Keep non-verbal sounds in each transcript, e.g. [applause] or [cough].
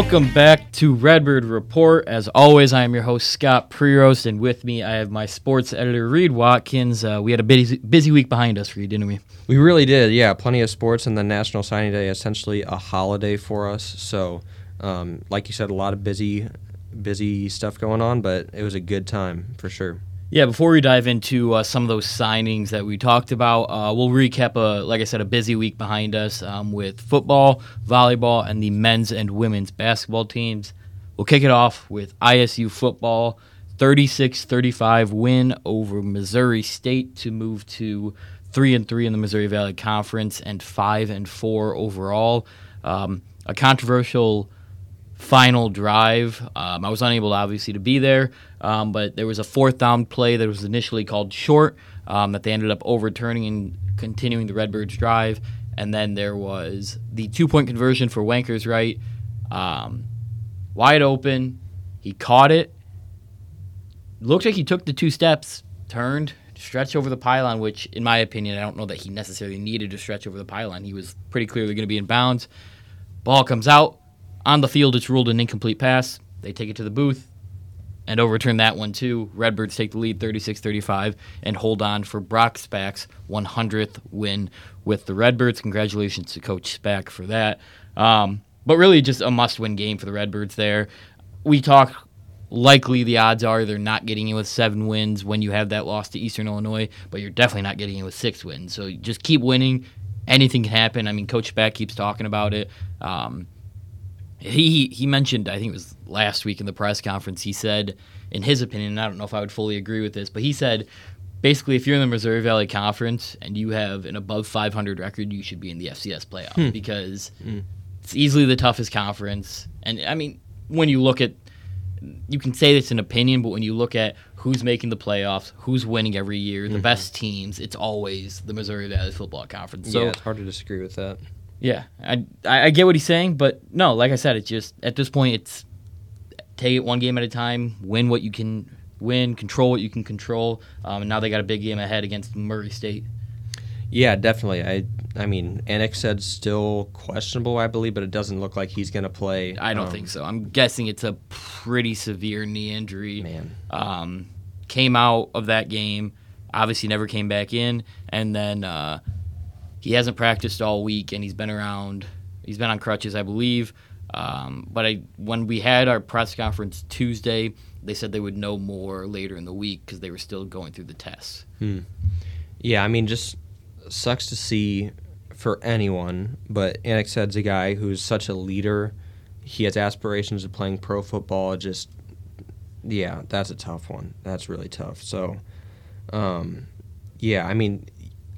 Welcome back to Redbird Report. As always, I am your host Scott Prerost, and with me I have my sports editor Reed Watkins. Uh, we had a busy, busy week behind us, Reed, didn't we? We really did, yeah. Plenty of sports, and the National Signing Day essentially a holiday for us. So, um, like you said, a lot of busy, busy stuff going on, but it was a good time for sure. Yeah, before we dive into uh, some of those signings that we talked about, uh, we'll recap, a, like I said, a busy week behind us um, with football, volleyball, and the men's and women's basketball teams. We'll kick it off with ISU football, 36 35 win over Missouri State to move to 3 and 3 in the Missouri Valley Conference and 5 and 4 overall. Um, a controversial final drive. Um, I was unable, obviously, to be there, um, but there was a fourth down play that was initially called short um, that they ended up overturning and continuing the Redbirds' drive. And then there was the two point conversion for Wankers right, um, wide open. He caught it. Looked like he took the two steps, turned, stretched over the pylon, which, in my opinion, I don't know that he necessarily needed to stretch over the pylon. He was pretty clearly going to be in bounds. Ball comes out on the field, it's ruled an incomplete pass. They take it to the booth and overturn that one too. Redbirds take the lead 36-35 and hold on for Brock Spack's 100th win with the Redbirds. Congratulations to Coach Spack for that. Um, but really just a must-win game for the Redbirds there. We talk likely the odds are they're not getting you with seven wins when you have that loss to Eastern Illinois, but you're definitely not getting you with six wins. So just keep winning. Anything can happen. I mean, Coach Spack keeps talking about it. Um, he he mentioned I think it was last week in the press conference. He said, in his opinion, and I don't know if I would fully agree with this, but he said basically if you're in the Missouri Valley Conference and you have an above 500 record, you should be in the FCS playoff hmm. because hmm. it's easily the toughest conference. And I mean, when you look at you can say it's an opinion, but when you look at who's making the playoffs, who's winning every year, the mm-hmm. best teams, it's always the Missouri Valley Football Conference. So, yeah, it's hard to disagree with that. Yeah, I, I get what he's saying, but no, like I said, it's just at this point, it's take it one game at a time, win what you can win, control what you can control, um, and now they got a big game ahead against Murray State. Yeah, definitely. I I mean, said still questionable, I believe, but it doesn't look like he's going to play. I don't um, think so. I'm guessing it's a pretty severe knee injury. Man, um, came out of that game, obviously never came back in, and then. Uh, he hasn't practiced all week, and he's been around. He's been on crutches, I believe. Um, but I, when we had our press conference Tuesday, they said they would know more later in the week because they were still going through the tests. Hmm. Yeah, I mean, just sucks to see for anyone, but Annexstad's a guy who's such a leader. He has aspirations of playing pro football. Just, yeah, that's a tough one. That's really tough. So, um, yeah, I mean,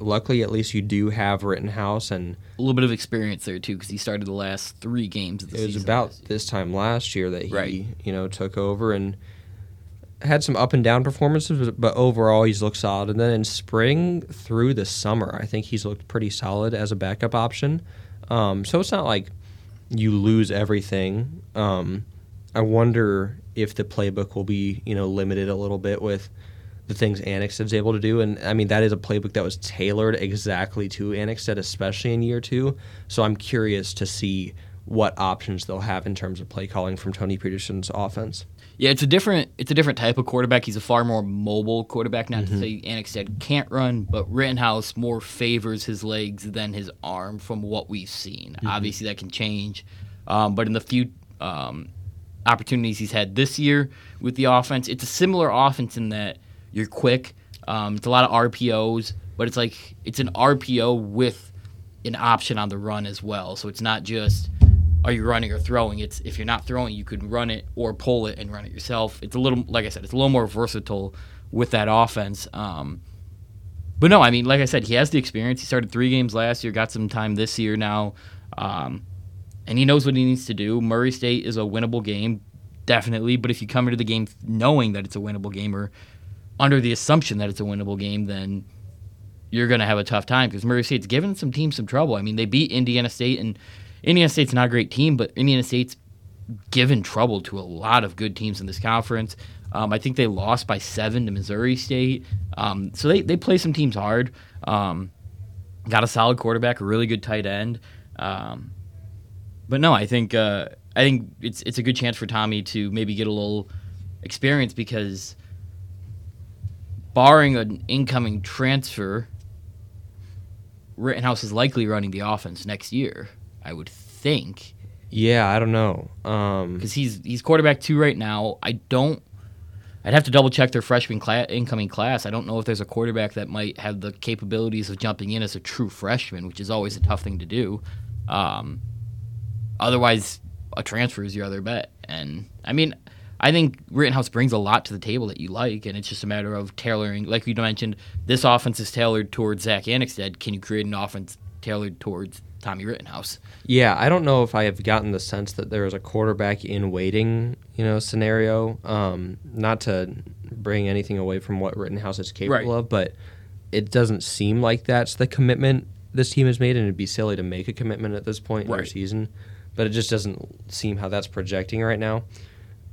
luckily, at least you do have Rittenhouse and a little bit of experience there too, because he started the last three games of the it was about this time last year that he, right. you know, took over and had some up and down performances, but overall he's looked solid. And then in spring through the summer, I think he's looked pretty solid as a backup option. Um, so it's not like you lose everything. Um, I wonder if the playbook will be, you know, limited a little bit with the things Annexstad is able to do. And I mean, that is a playbook that was tailored exactly to Annexstad, especially in year two. So I'm curious to see what options they'll have in terms of play calling from Tony Peterson's offense. Yeah, it's a different it's a different type of quarterback. He's a far more mobile quarterback. Not mm-hmm. to say Annexstad can't run, but Rittenhouse more favors his legs than his arm from what we've seen. Mm-hmm. Obviously, that can change, um, but in the few um, opportunities he's had this year with the offense, it's a similar offense in that you're quick. Um, it's a lot of RPOs, but it's like it's an RPO with an option on the run as well. So it's not just are you running or throwing. It's if you're not throwing, you could run it or pull it and run it yourself. It's a little, like I said, it's a little more versatile with that offense. Um, but no, I mean, like I said, he has the experience. He started three games last year, got some time this year now, um, and he knows what he needs to do. Murray State is a winnable game, definitely. But if you come into the game knowing that it's a winnable game or under the assumption that it's a winnable game, then you're going to have a tough time because Murray State's given some teams some trouble. I mean, they beat Indiana State, and Indiana State's not a great team, but Indiana State's given trouble to a lot of good teams in this conference. Um, I think they lost by seven to Missouri State. Um, so they, they play some teams hard. Um, got a solid quarterback, a really good tight end. Um, but no, I think uh, I think it's it's a good chance for Tommy to maybe get a little experience because barring an incoming transfer, Rittenhouse is likely running the offense next year. I would think. Yeah, I don't know. Um, because he's he's quarterback two right now. I don't. I'd have to double check their freshman class, incoming class. I don't know if there's a quarterback that might have the capabilities of jumping in as a true freshman, which is always a tough thing to do. Um, otherwise, a transfer is your other bet. And I mean, I think Rittenhouse brings a lot to the table that you like, and it's just a matter of tailoring. Like you mentioned, this offense is tailored towards Zach Annexstad. Can you create an offense tailored towards Tommy Rittenhouse. Yeah, I don't know if I have gotten the sense that there is a quarterback in waiting, you know, scenario. Um, not to bring anything away from what Rittenhouse is capable right. of, but it doesn't seem like that's the commitment this team has made, and it'd be silly to make a commitment at this point right. in our season. But it just doesn't seem how that's projecting right now.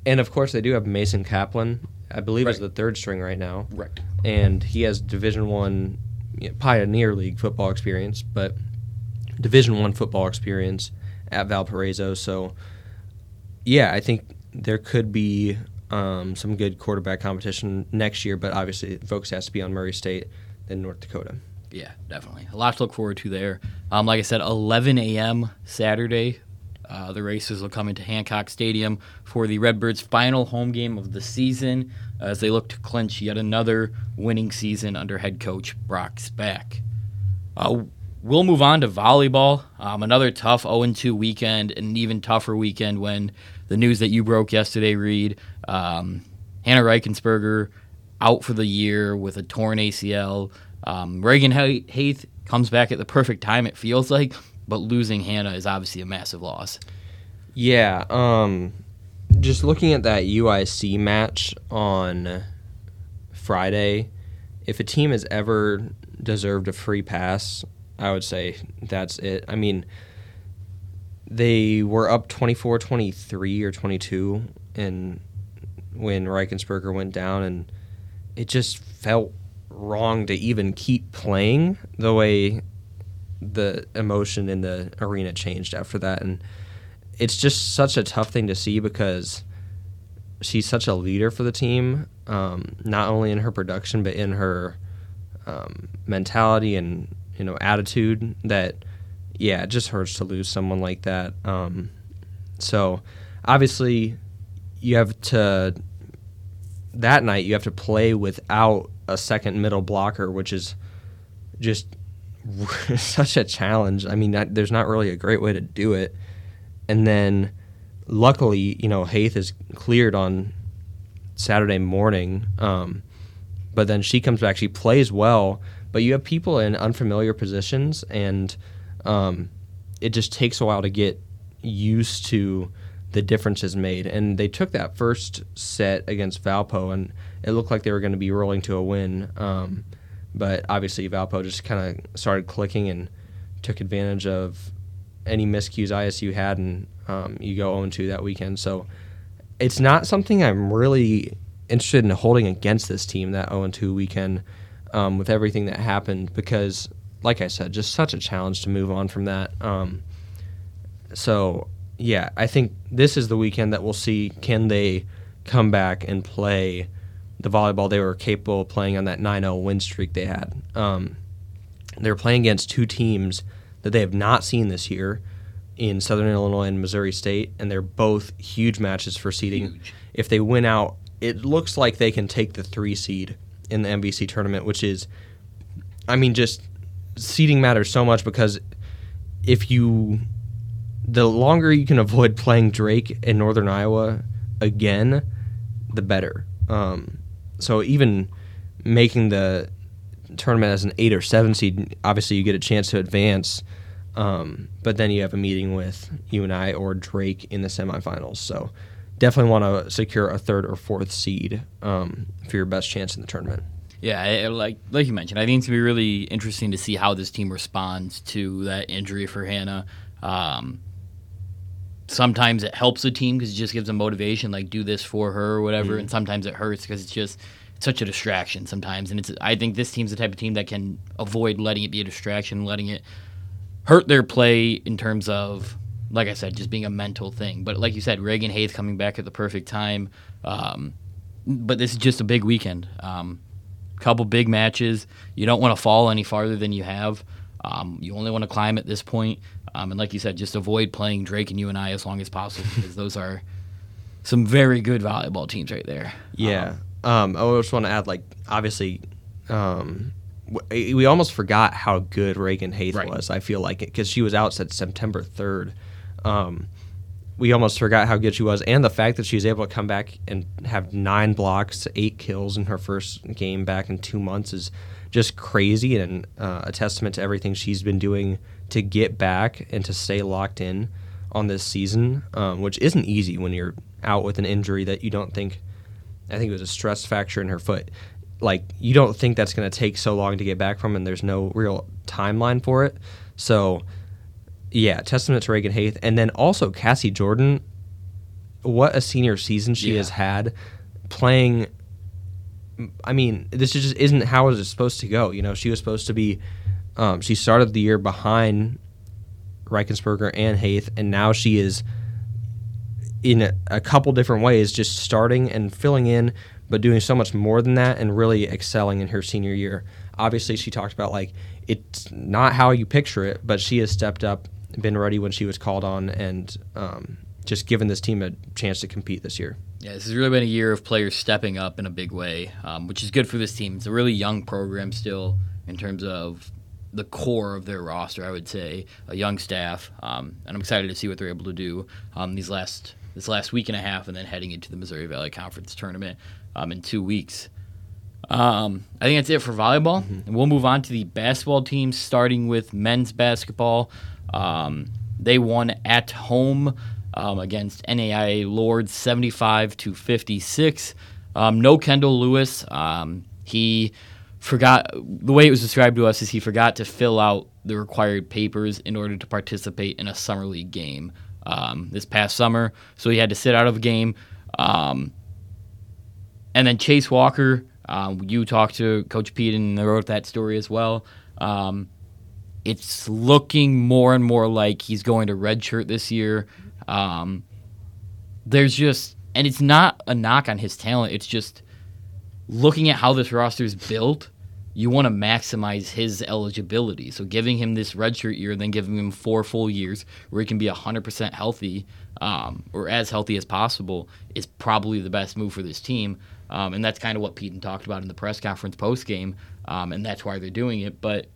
And of course, they do have Mason Kaplan. I believe right. is the third string right now. Right. And he has Division One you know, Pioneer League football experience, but Division One football experience at Valparaiso. So, yeah, I think there could be um, some good quarterback competition next year, but obviously, focus has to be on Murray State, then North Dakota. Yeah, definitely. A lot to look forward to there. Um, like I said, 11 a.m. Saturday. Uh, the Racers will come into Hancock Stadium for the Redbirds' final home game of the season as they look to clinch yet another winning season under head coach Brock Spack. Uh, We'll move on to volleyball. Um, another tough 0 2 weekend, and an even tougher weekend when the news that you broke yesterday, Reed. Um, Hannah Reichensperger out for the year with a torn ACL. Um, Reagan Haith comes back at the perfect time, it feels like, but losing Hannah is obviously a massive loss. Yeah. Um, just looking at that UIC match on Friday, if a team has ever deserved a free pass I would say that's it. I mean, they were up 24 23 or 22 and when Reichensperger went down and it just felt wrong to even keep playing the way the emotion in the arena changed after that. And it's just such a tough thing to see because she's such a leader for the team um, not only in her production but in her um, mentality and you know attitude that yeah it just hurts to lose someone like that. Um, so obviously you have to that night you have to play without a second middle blocker which is just [laughs] such a challenge i mean that, there's not really a great way to do it and then luckily you know Haith is cleared on saturday morning um, but then she comes back she plays well but you have people in unfamiliar positions, and um, it just takes a while to get used to the differences made. And they took that first set against Valpo, and it looked like they were going to be rolling to a win. Um, but obviously, Valpo just kind of started clicking and took advantage of any miscues ISU had, and um, you go 0 2 that weekend. So it's not something I'm really interested in holding against this team that 0 2 weekend um, with everything that happened because, like I said, just such a challenge to move on from that. Um, so, yeah, I think this is the weekend that we'll see can they come back and play the volleyball they were capable of playing on that 9 0 win streak they had. Um, they're playing against two teams that they have not seen this year in Southern Illinois and Missouri State, and they're both huge matches for seeding. Huge. If they win out, it looks like they can take the three seed in the MVC tournament, which is, I mean, just seeding matters so much because if you, the longer you can avoid playing Drake in Northern Iowa again, the better. Um, so even making the tournament as an eight or seven seed, obviously you get a chance to advance. Um, but then you have a meeting with UNI or Drake in the semifinals. So definitely want to secure a third or fourth seed um, for your best chance in the tournament. Yeah, like like you mentioned, I think it's gonna be really interesting to see how this team responds to that injury for Hannah. Um, sometimes it helps the team because it just gives them motivation, like do this for her or whatever, mm and sometimes it hurts because it's just such a distraction sometimes. And it's I think this team's the type of team that can avoid letting it be a distraction, letting it hurt their play in terms of like I said, just being a mental thing. But like you said, Reagan Hayes coming back at the perfect time. Um, but this is just a big weekend. Um, couple big matches. You don't want to fall any farther than you have. Um, you only want to climb at this point. Um, and like you said, just avoid playing Drake and UNI as long as possible because those are some very good volleyball teams right there. Yeah. Um, I just want to add, like, obviously, um, we almost forgot how good Reagan Hayes right. was. I feel like because she was out since September third. Um, we almost forgot how good she was, and the fact that she was able to come back and have nine blocks, eight kills in her first game back in two months is just crazy and uh, a testament to everything she's been doing to get back and to stay locked in on this season, um, which isn't easy when you're out with an injury that you don't think. I think it was a stress fracture in her foot. Like you don't think that's going to take so long to get back from, and there's no real timeline for it. So yeah, testament to Reagan Hayes, and then also Cassie Jordan. What a senior season she yeah. has had, playing. I mean, this just isn't how it was supposed to go. You know, she was supposed to be. Um, she started the year behind Reichensperger and Hayes, and now she is in a, a couple different ways, just starting and filling in, but doing so much more than that, and really excelling in her senior year. Obviously, she talked about like it's not how you picture it, but she has stepped up been ready when she was called on, and um, just given this team a chance to compete this year. Yeah, this has really been a year of players stepping up in a big way, um, which is good for this team. It's a really young program still in terms of the core of their roster. I would say a young staff, um, and I'm excited to see what they're able to do um, these last this last week and a half, and then heading into the Missouri Valley Conference tournament um, in two weeks. Um, I think that's it for volleyball. Mm-hmm. And we'll move on to the basketball teams, starting with men's basketball. Um, they won at home um, against NAIA Lourdes 75 to 56. Um, no Kendall Lewis. Um, he forgot, the way it was described to us is he forgot to fill out the required papers in order to participate in a summer league game um, this past summer. So he had to sit out of a game. Um, and then Chase Walker, um, you talked to Coach Pete and they wrote that story as well. Um, it's looking more and more like he's going to redshirt this year. Um, there's just, and it's not a knock on his talent. It's just looking at how this roster is built. You want to maximize his eligibility. So giving him this redshirt year, then giving him four full years where he can be 100% healthy um, or as healthy as possible is probably the best move for this team. Um, and that's kind of what Pete talked about in the press conference post game, um, and that's why they're doing it. But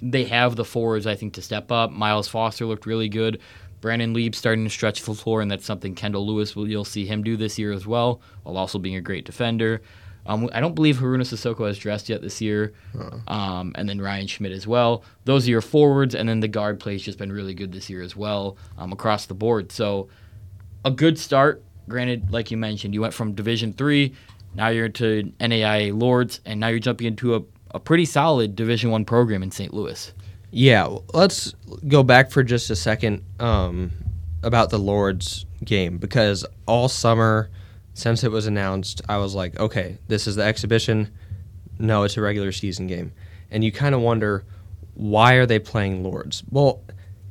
they have the forwards, I think, to step up. Miles Foster looked really good. Brandon Lieb starting to stretch the floor, and that's something Kendall Lewis will you'll see him do this year as well, while also being a great defender. Um, I don't believe Haruna Sissoko has dressed yet this year, uh-huh. um, and then Ryan Schmidt as well. Those are your forwards, and then the guard play's just been really good this year as well um, across the board. So a good start. Granted, like you mentioned, you went from Division three, now you're into NAIA Lourdes, and now you're jumping into a a pretty solid Division One program in St. Louis. Yeah, let's go back for just a second um, about the Lourdes game because all summer since it was announced, I was like, okay, this is the exhibition. No, it's a regular season game, and you kind of wonder why are they playing Lourdes? Well,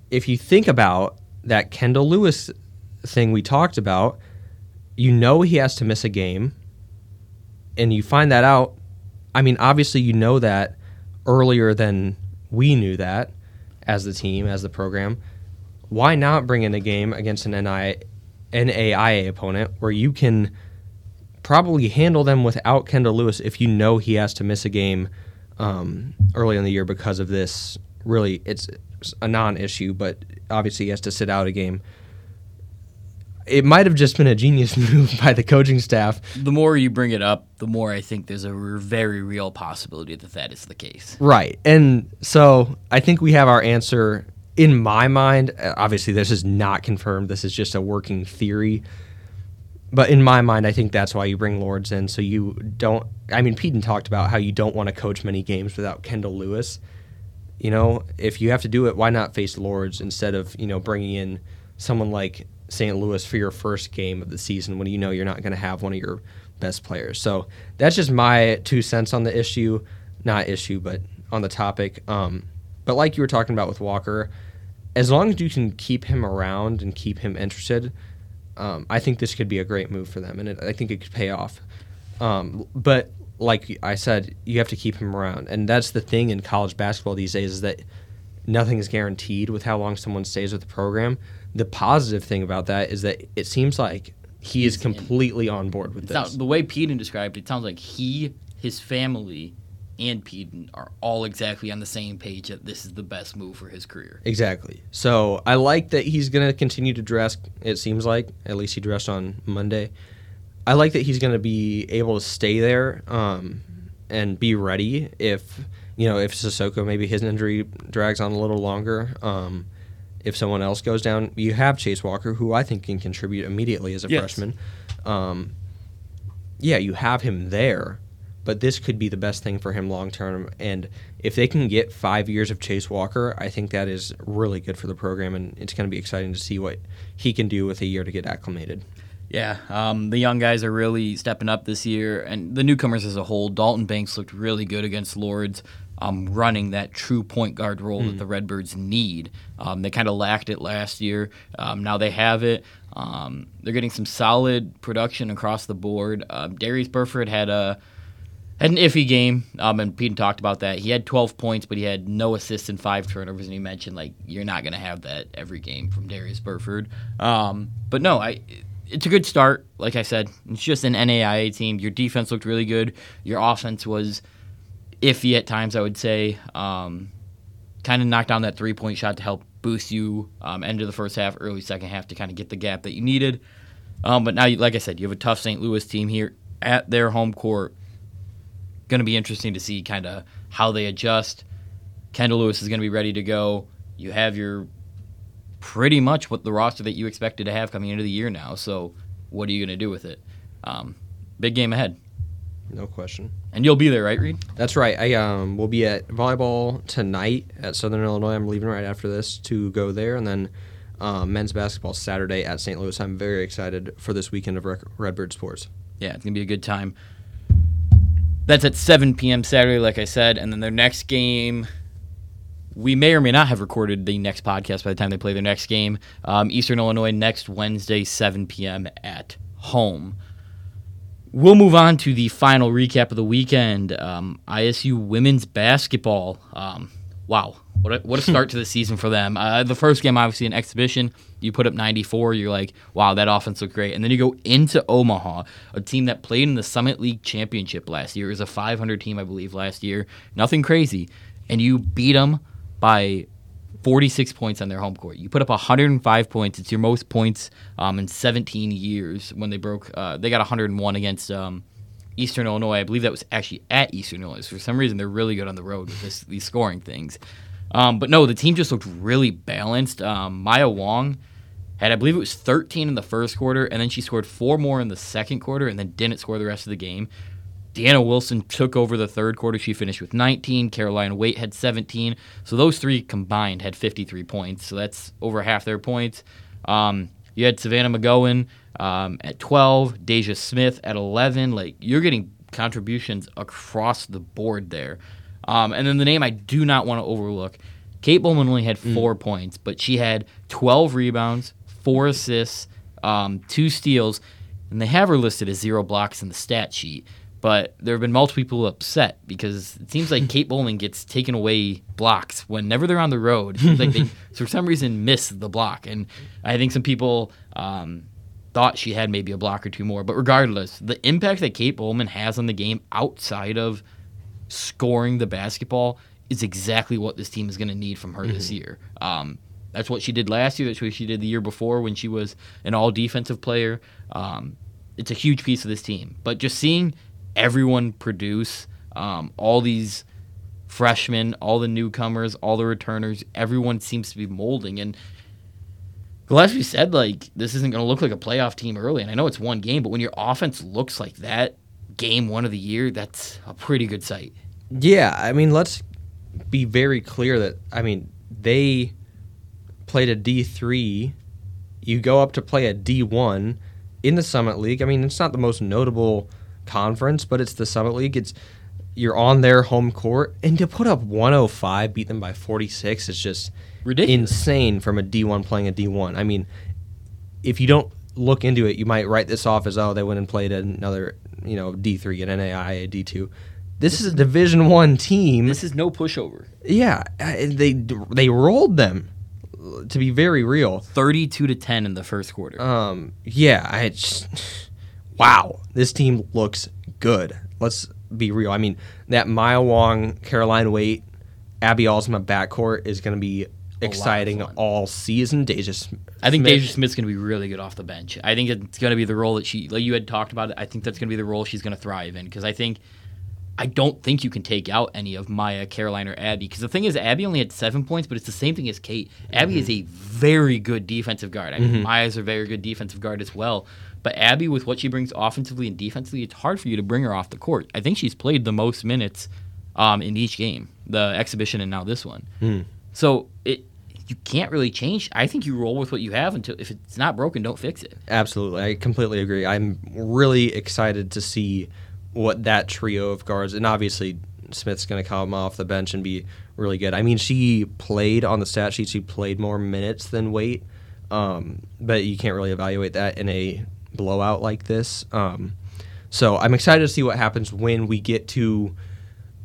if you think about that Kendall Lewis thing we talked about, you know he has to miss a game, and you find that out I mean, obviously, you know that earlier than we knew that as the team, as the program. Why not bring in a game against an NI, NAIA opponent where you can probably handle them without Kendall Lewis if you know he has to miss a game um, early in the year because of this? Really, it's a non issue, but obviously he has to sit out a game it might have just been a genius [laughs] move by the coaching staff. The more you bring it up, the more I think there's a very real possibility that that is the case. Right. And so I think we have our answer in my mind. Obviously, this is not confirmed, this is just a working theory. But in my mind, I think that's why you bring Lourdes in. So you don't. I mean, Pedon talked about how you don't want to coach many games without Kendall Lewis. You know, if you have to do it, why not face Lourdes instead of, you know, bringing in someone like St. Louis for your first game of the season when you know you're not going to have one of your best players. So that's just my two cents on the issue, not issue, but on the topic. Um, but like you were talking about with Walker, as long as you can keep him around and keep him interested, um, I think this could be a great move for them, and it, I think it could pay off. Um, but like I said, you have to keep him around, and that's the thing in college basketball these days is that nothing is guaranteed with how long someone stays with the program. The positive thing about that is that it seems like he is completely on board with this. Not, the way Pedon described it, it sounds like he, his family, and Pedon are all exactly on the same page that this is the best move for his career. Exactly. So I like that he's going to continue to dress. It seems like at least he dressed on Monday. I like that he's going to be able to stay there um, and be ready if you know if Sissoko maybe his injury drags on a little longer. Um, if someone else goes down, you have Chase Walker, who I think can contribute immediately as a yes. freshman. Um, yeah, you have him there but this could be the best thing for him long term. And if they can get five years of Chase Walker, I think that is really good for the program, and it's going to be exciting to see what he can do with a year to get acclimated. Yeah, um, the young guys are really stepping up this year, and the newcomers as a whole. Dalton Banks looked really good against Lourdes, um, running that true point guard role mm. that hmm. the Redbirds need. Um, they kind of lacked it last year. Um, now they have it. Um, they're getting some solid production across the board. Uh, Darius Burford had a had an iffy game, um, and Pete talked about that. He had 12 points, but he had no assists and five turnovers, and he mentioned like you're not going to have that every game from Darius Burford. Um, but no, I it's a good start. Like I said, it's just an NAIA team. Your defense looked really good. Your offense was iffy at times, I would say. Um, kind of knocked down that three point shot to help boost you um, end of the first half, early second half to kind of get the gap that you needed. Um, but now, like I said, you have a tough St. Louis team here at their home court going to be interesting to see kind of how they adjust. Kendall Lewis is going to be ready to go. You have your pretty much what the roster that you expected to have coming into the year now. So what are you going to do with it? Um, big game ahead. No question. And you'll be there, right, Reed? That's right. I um will be at volleyball tonight at Southern Illinois. I'm leaving right after this to go there, and then um, men's basketball Saturday at St. Louis. I'm very excited for this weekend of Redbird sports. Yeah, it's gonna be a good time. That's at 7 p.m. Saturday, like I said, and then their next game. We may or may not have recorded the next podcast by the time they play their next game. Um, Eastern Illinois next Wednesday, 7 p.m. at home. We'll move on to the final recap of the weekend. Um, ISU women's basketball. Um, wow, what a, what a start to the season for them. Uh, the first game, obviously, an exhibition. You put up 94. You're like, wow, that offense looked great. And then you go into Omaha, a team that played in the Summit League Championship last year. It was a 500 team, I believe, last year. Nothing crazy. And you beat them by 46 points on their home court. You put up 105 points. It's your most points um, in 17 years when they broke. Uh, they got 101 against um, Eastern Illinois. I believe that was actually at Eastern Illinois. For some reason, they're really good on the road with this, these scoring things. Um, but no, the team just looked really balanced. Um, Maya Wong had, I believe it was 13 in the first quarter, and then she scored four more in the second quarter, and then didn't score the rest of the game. Deanna Wilson took over the third quarter. She finished with 19. Caroline Waite had 17. So those three combined had 53 points. So that's over half their points. Um, you had Savannah McGowan um, at 12, Deja Smith at 11. Like you're getting contributions across the board there. Um, and then the name I do not want to overlook. Kate Bowman only had mm. four mm. points, but she had 12 rebounds, four assists, um, two steals, and they have her listed as zero blocks in the stat sheet. But there have been multiple people upset because it seems like [laughs] Kate Bowman gets taken away blocks whenever they're on the road. like they, [laughs] for some reason, miss the block. And I think some people um, thought she had maybe a block or two more. But regardless, the impact that Kate Bowman has on the game outside of – scoring the basketball is exactly what this team is going to need from her mm-hmm. this year. Um, that's what she did last year. That's what she did the year before when she was an all defensive player. Um, it's a huge piece of this team. But just seeing everyone produce, um, all these freshmen, all the newcomers, all the returners, everyone seems to be molding. And Gillespie said, like, this isn't going to look like a playoff team early. And I know it's one game, but when your offense looks like that, game one of the year, that's a pretty good sight. Yeah, I mean, let's be very clear that I mean they played a D three. You go up to play a D one in the Summit League. I mean, it's not the most notable conference, but it's the Summit League. It's you're on their home court, and to put up 105, beat them by 46, it's just ridiculous. insane from a D1 playing a D1. I mean, if you don't look into it, you might write this off as oh they went and played another you know D3 an NAI a D2. This is a Division One team. This is no pushover. Yeah, they they rolled them. To be very real, thirty-two to ten in the first quarter. Um, yeah, I just, wow, this team looks good. Let's be real. I mean, that Maya Wong, Caroline Waite, Abby Alsma backcourt is going to be exciting all season. Deja, Smith. I think Deja Smith's going to be really good off the bench. I think it's going to be the role that she, like you had talked about. It, I think that's going to be the role she's going to thrive in because I think I don't think you can take out any of Maya, Caroline, or Abby. Because the thing is, Abby only had seven points, but it's the same thing as Kate. Abby mm-hmm. is a very good defensive guard. I mean, mm-hmm. Maya's a very good defensive guard as well. But Abby, with what she brings offensively and defensively, it's hard for you to bring her off the court. I think she's played the most minutes um, in each game, the exhibition and now this one. Mm. So it you can't really change. I think you roll with what you have until if it's not broken, don't fix it. Absolutely, I completely agree. I'm really excited to see what that trio of guards, and obviously Smith's going to come off the bench and be really good. I mean, she played on the stat sheet. She played more minutes than Waite, um, but you can't really evaluate that in a blowout like this. Um, so I'm excited to see what happens when we get to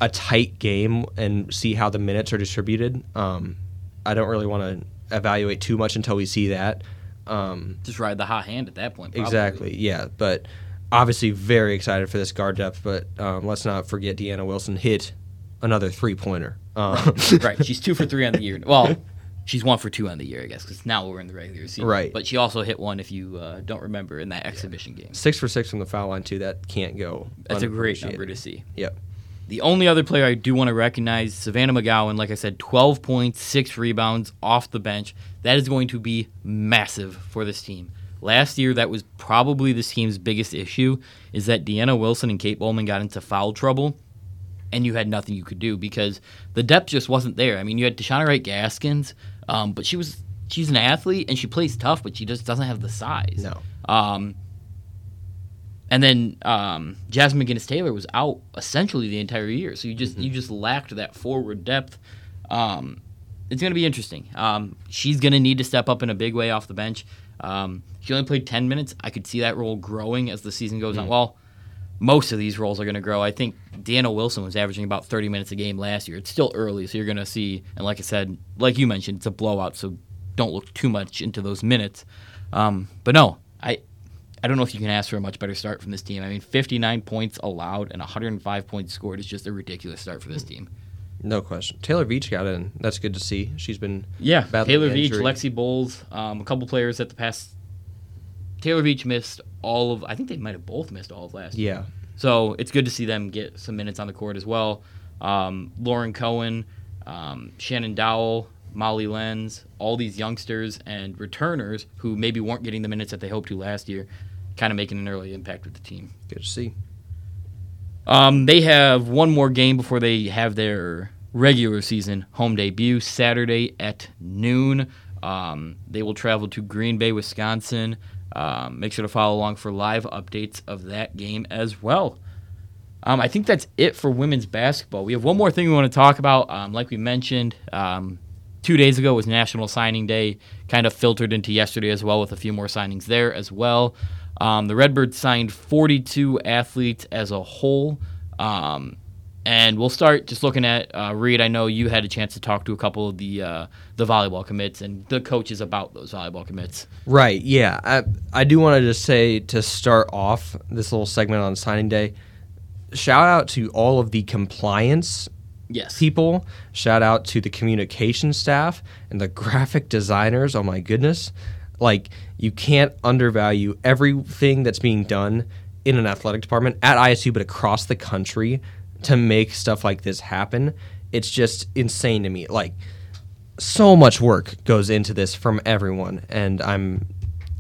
a tight game and see how the minutes are distributed. Um, I don't really want to evaluate too much until we see that. Um, Just ride the hot hand at that point. Probably. Exactly. Yeah, but obviously very excited for this guard depth, but um, let's not forget Deanna Wilson hit another three pointer. Um, right. right. She's two for three on the year. Well, [laughs] she's one for two on the year, I guess, because now we're in the regular season. Right. But she also hit one, if you uh, don't remember, in that exhibition game. Six for six from the foul line, too. That can't go. That's a great number to see. Yep. The only other player I do want to recognize, Savannah McGowan, like I said, 12 points, six rebounds off the bench. That is going to be massive for this team. Last year, that was probably this team's biggest issue, is that Deanna Wilson and Kate Bowman got into foul trouble, and you had nothing you could do because the depth just wasn't there. I mean, you had Deshauna Wright Gaskins, um, but she was she's an athlete and she plays tough, but she just doesn't have the size. No. Um, and then um, Jasmine McGinnis Taylor was out essentially the entire year, so you just mm-hmm. you just lacked that forward depth. Um, it's going to be interesting. Um, she's going to need to step up in a big way off the bench. Um, she only played 10 minutes. I could see that role growing as the season goes mm. on. Well, most of these roles are going to grow. I think Deanna Wilson was averaging about 30 minutes a game last year. It's still early, so you're going to see, and like I said, like you mentioned, it's a blowout, so don't look too much into those minutes. Um, but no, I, I don't know if you can ask for a much better start from this team. I mean, 59 points allowed and 105 points scored is just a ridiculous start for this team. No question. Taylor Veach got in. That's good to see. She's been yeah. Taylor Veach, Lexi Bowles, um, a couple players at the past. Taylor Veach missed all of. I think they might have both missed all of last. Year. Yeah. Year. So it's good to see them get some minutes on the court as well. Um, Lauren Cohen, um, Shannon Dowell, Molly Lenz, all these youngsters and returners who maybe weren't getting the minutes that they hoped to last year, kind of making an early impact with the team. Good to see. Um, they have one more game before they have their regular season home debut Saturday at noon. Um, they will travel to Green Bay, Wisconsin. Um, make sure to follow along for live updates of that game as well. Um, I think that's it for women's basketball. We have one more thing we want to talk about. Um, like we mentioned, um, two days ago was National Signing Day, kind of filtered into yesterday as well, with a few more signings there as well. Um, the Redbirds signed 42 athletes as a whole. Um, and we'll start just looking at uh, Reed. I know you had a chance to talk to a couple of the uh, the volleyball commits and the coaches about those volleyball commits. Right. Yeah. I I do want to just say to start off this little segment on signing day. Shout out to all of the compliance yes. people. Shout out to the communication staff and the [laughs] graphic designers. Oh my goodness. Like you can't undervalue everything that's being done in an athletic department at ISU but across the country to make stuff like this happen. It's just insane to me. Like so much work goes into this from everyone and I'm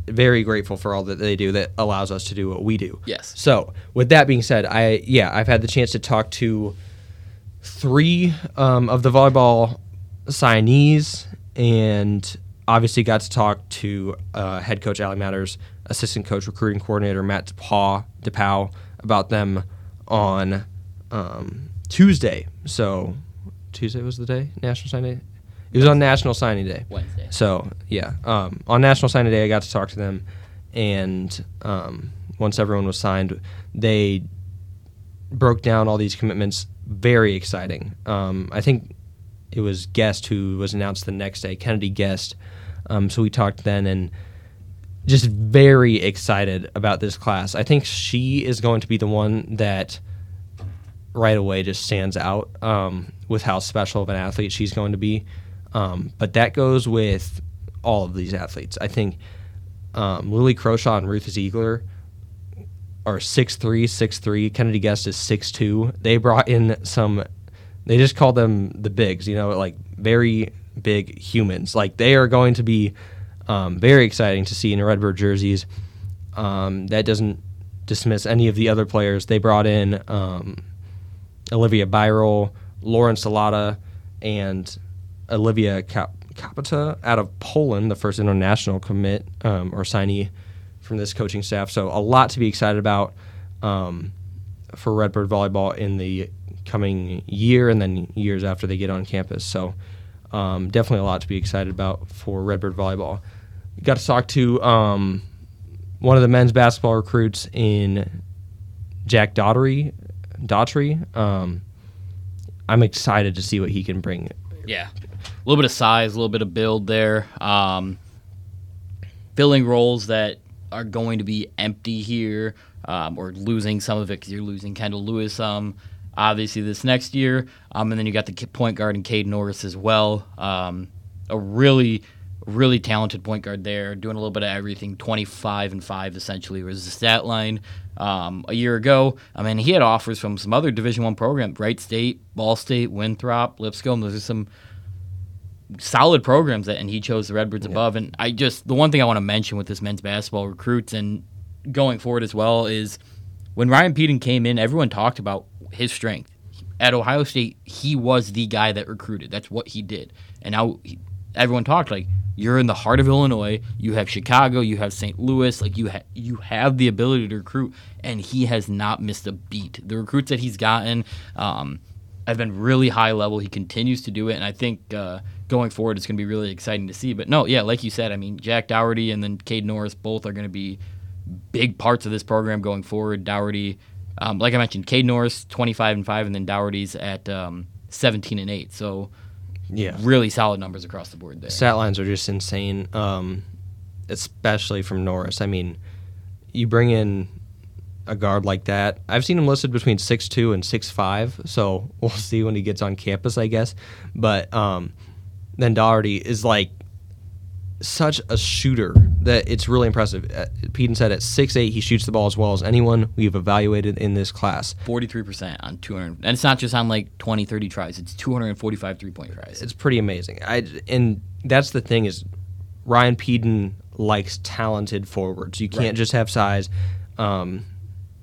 very grateful for all that they do that allows us to do what we do. Yes. So, with that being said, I yeah, I've had the chance to talk to three um, of the volleyball signees and obviously got to talk to uh, head coach Ali Matters, assistant coach recruiting coordinator Matt DePaw, DePau about them on um, Tuesday. So Tuesday was the day, National Signing Day. It was on National Signing Day. Wednesday. So yeah, um, on National Signing Day, I got to talk to them, and um, once everyone was signed, they broke down all these commitments. Very exciting. Um, I think it was Guest who was announced the next day, Kennedy Guest. Um, so we talked then, and just very excited about this class. I think she is going to be the one that right away just stands out um, with how special of an athlete she's going to be. Um, but that goes with all of these athletes. I think um, Lily Croshaw and Ruth Ziegler are 6'3", 6'3". Kennedy Guest is 6'2". They brought in some – they just called them the bigs, you know, like very big humans. Like they are going to be um, very exciting to see in Redbird jerseys. Um, that doesn't dismiss any of the other players. They brought in um, Olivia Byrol, Lauren Salata, and Olivia Cap- Capita out of Poland, the first international commit um, or signee from this coaching staff. So a lot to be excited about um, for Redbird volleyball in the coming year and then years after they get on campus. So um, definitely a lot to be excited about for Redbird volleyball. Got to talk to um, one of the men's basketball recruits in Jack Daughtry. Daughtry. Um, I'm excited to see what he can bring. Yeah, a little bit of size, a little bit of build there. Um, filling roles that are going to be empty here, um, or losing some of it because you're losing Kendall Lewis. Um, obviously this next year, um, and then you got the point guard and Cade Norris as well. Um, a really, really talented point guard there, doing a little bit of everything. Twenty five and five essentially was the stat line um, a year ago. I mean, he had offers from some other Division One programs: Wright State, Ball State, Winthrop, Lipscomb. Those are some solid programs that, and he chose the Redbirds yeah. above. And I just the one thing I want to mention with this men's basketball recruits and going forward as well is when Ryan Pedon came in, everyone talked about his strength. At Ohio State, he was the guy that recruited. That's what he did. And now he, everyone talked like you're in the heart of Illinois. You have Chicago. You have St. Louis. Like you, ha- you have the ability to recruit, and he has not missed a beat. The recruits that he's gotten um, have been really high level. He continues to do it, and I think uh, going forward, it's going to be really exciting to see. But no, yeah, like you said, I mean, Jack Dougherty and then Cade Norris both are going to be big parts of this program going forward. Dougherty, um, like I mentioned, Cade Norris 25 and five, and then Dougherty's at um, 17 and eight. So yeah, really solid numbers across the board there. Stat lines are just insane, um, especially from Norris. I mean, you bring in a guard like that. I've seen him listed between six two and six five, so [laughs] we'll see when he gets on campus, I guess. But um, then Dougherty is like such a shooter that it's really impressive. Uh, Pedon said at six eight he shoots the ball as well as anyone we've evaluated in this class. 43% on 200. And it's not just on like 20, 30 tries. It's 245 three-point tries. It's pretty amazing. I, and that's the thing is Ryan Pedon likes talented forwards. You can't right. just have size. Um,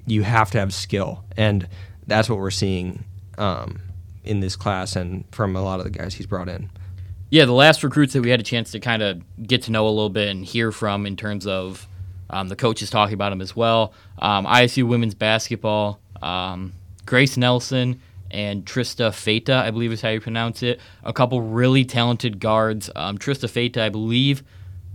you have to have skill. And that's what we're seeing um, in this class and from a lot of the guys he's brought in. Yeah, the last recruits that we had a chance to kind of get to know a little bit and hear from in terms of um, the coaches talking about them as well. Um, ISU women's basketball, um, Grace Nelson and Trista Feta, I believe is how you pronounce it. A couple really talented guards. Um, Trista Feta, I believe,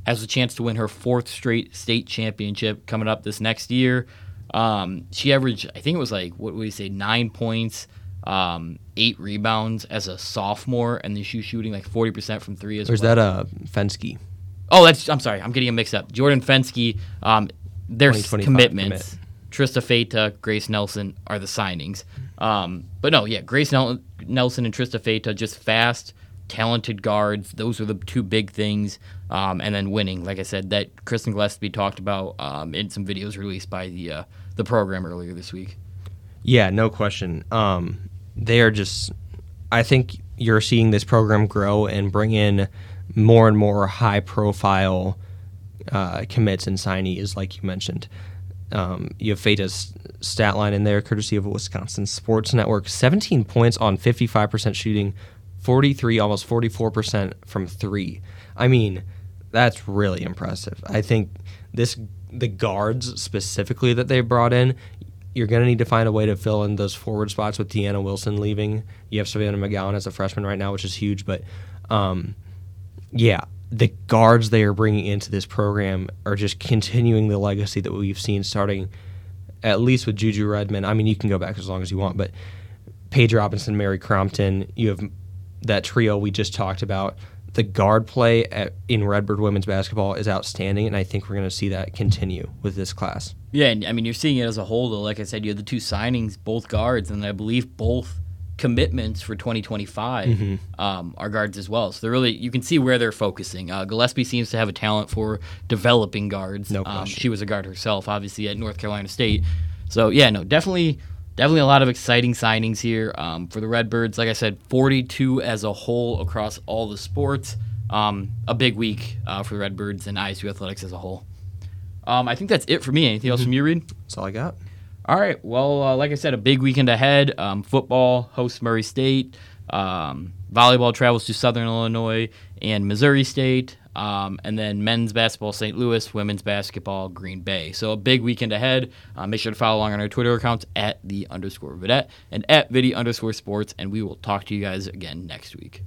has a chance to win her fourth straight state championship coming up this next year. Um, she averaged, I think it was like, what would we say, nine points, um, eight rebounds as a sophomore, and then she's shooting like forty percent from three as or is well. that a uh, Fensky? Oh, that's I'm sorry, I'm getting a mix up. Jordan Fensky, um, their commitments. Commit. Trista Feta, Grace Nelson are the signings. Um, but no, yeah, Grace Nel- Nelson and Trista Feta just fast, talented guards. Those are the two big things. Um, and then winning, like I said, that Kristen Gillespie talked about um, in some videos released by the uh, the program earlier this week. Yeah, no question. Um, they are just. I think you're seeing this program grow and bring in more and more high profile uh, commits and signees, like you mentioned. Um, you have Feta's stat line in there, courtesy of Wisconsin Sports Network 17 points on 55% shooting, 43, almost 44% from three. I mean, that's really impressive. I think this the guards specifically that they brought in, you're going to need to find a way to fill in those forward spots with Deanna Wilson leaving. You have Savannah McGowan as a freshman right now, which is huge, but um, Yeah, the guards they are bringing into this program are just continuing the legacy that we've seen starting at least with Juju Redmond. I mean, you can go back as long as you want, but Paige Robinson, Mary Crompton, you have that trio we just talked about. The guard play at, in Redbird women's basketball is outstanding, and I think we're going to see that continue with this class. Yeah, and I mean, you're seeing it as a whole, though. Like I said, you have the two signings, both guards, and I believe both commitments for 2025 mm-hmm. um, are guards as well. So they're really you can see where they're focusing. Uh, Gillespie seems to have a talent for developing guards. No um, question. Um, she was a guard herself, obviously at North Carolina State. So yeah, no, definitely. Definitely a lot of exciting signings here um, for the Redbirds. Like I said, 42 as a whole across all the sports. Um, a big week uh, for the Redbirds and ISU athletics as a whole. Um, I think that's it for me. Anything else from you, Reed? That's all I got. All right. Well, uh, like I said, a big weekend ahead. Um, football hosts Murray State. Um, volleyball travels to Southern Illinois and Missouri State. Um, and then men's basketball, St. Louis, women's basketball, Green Bay. So a big weekend ahead. Uh, make sure to follow along on our Twitter accounts at the underscore vidette and at vidi underscore sports. And we will talk to you guys again next week.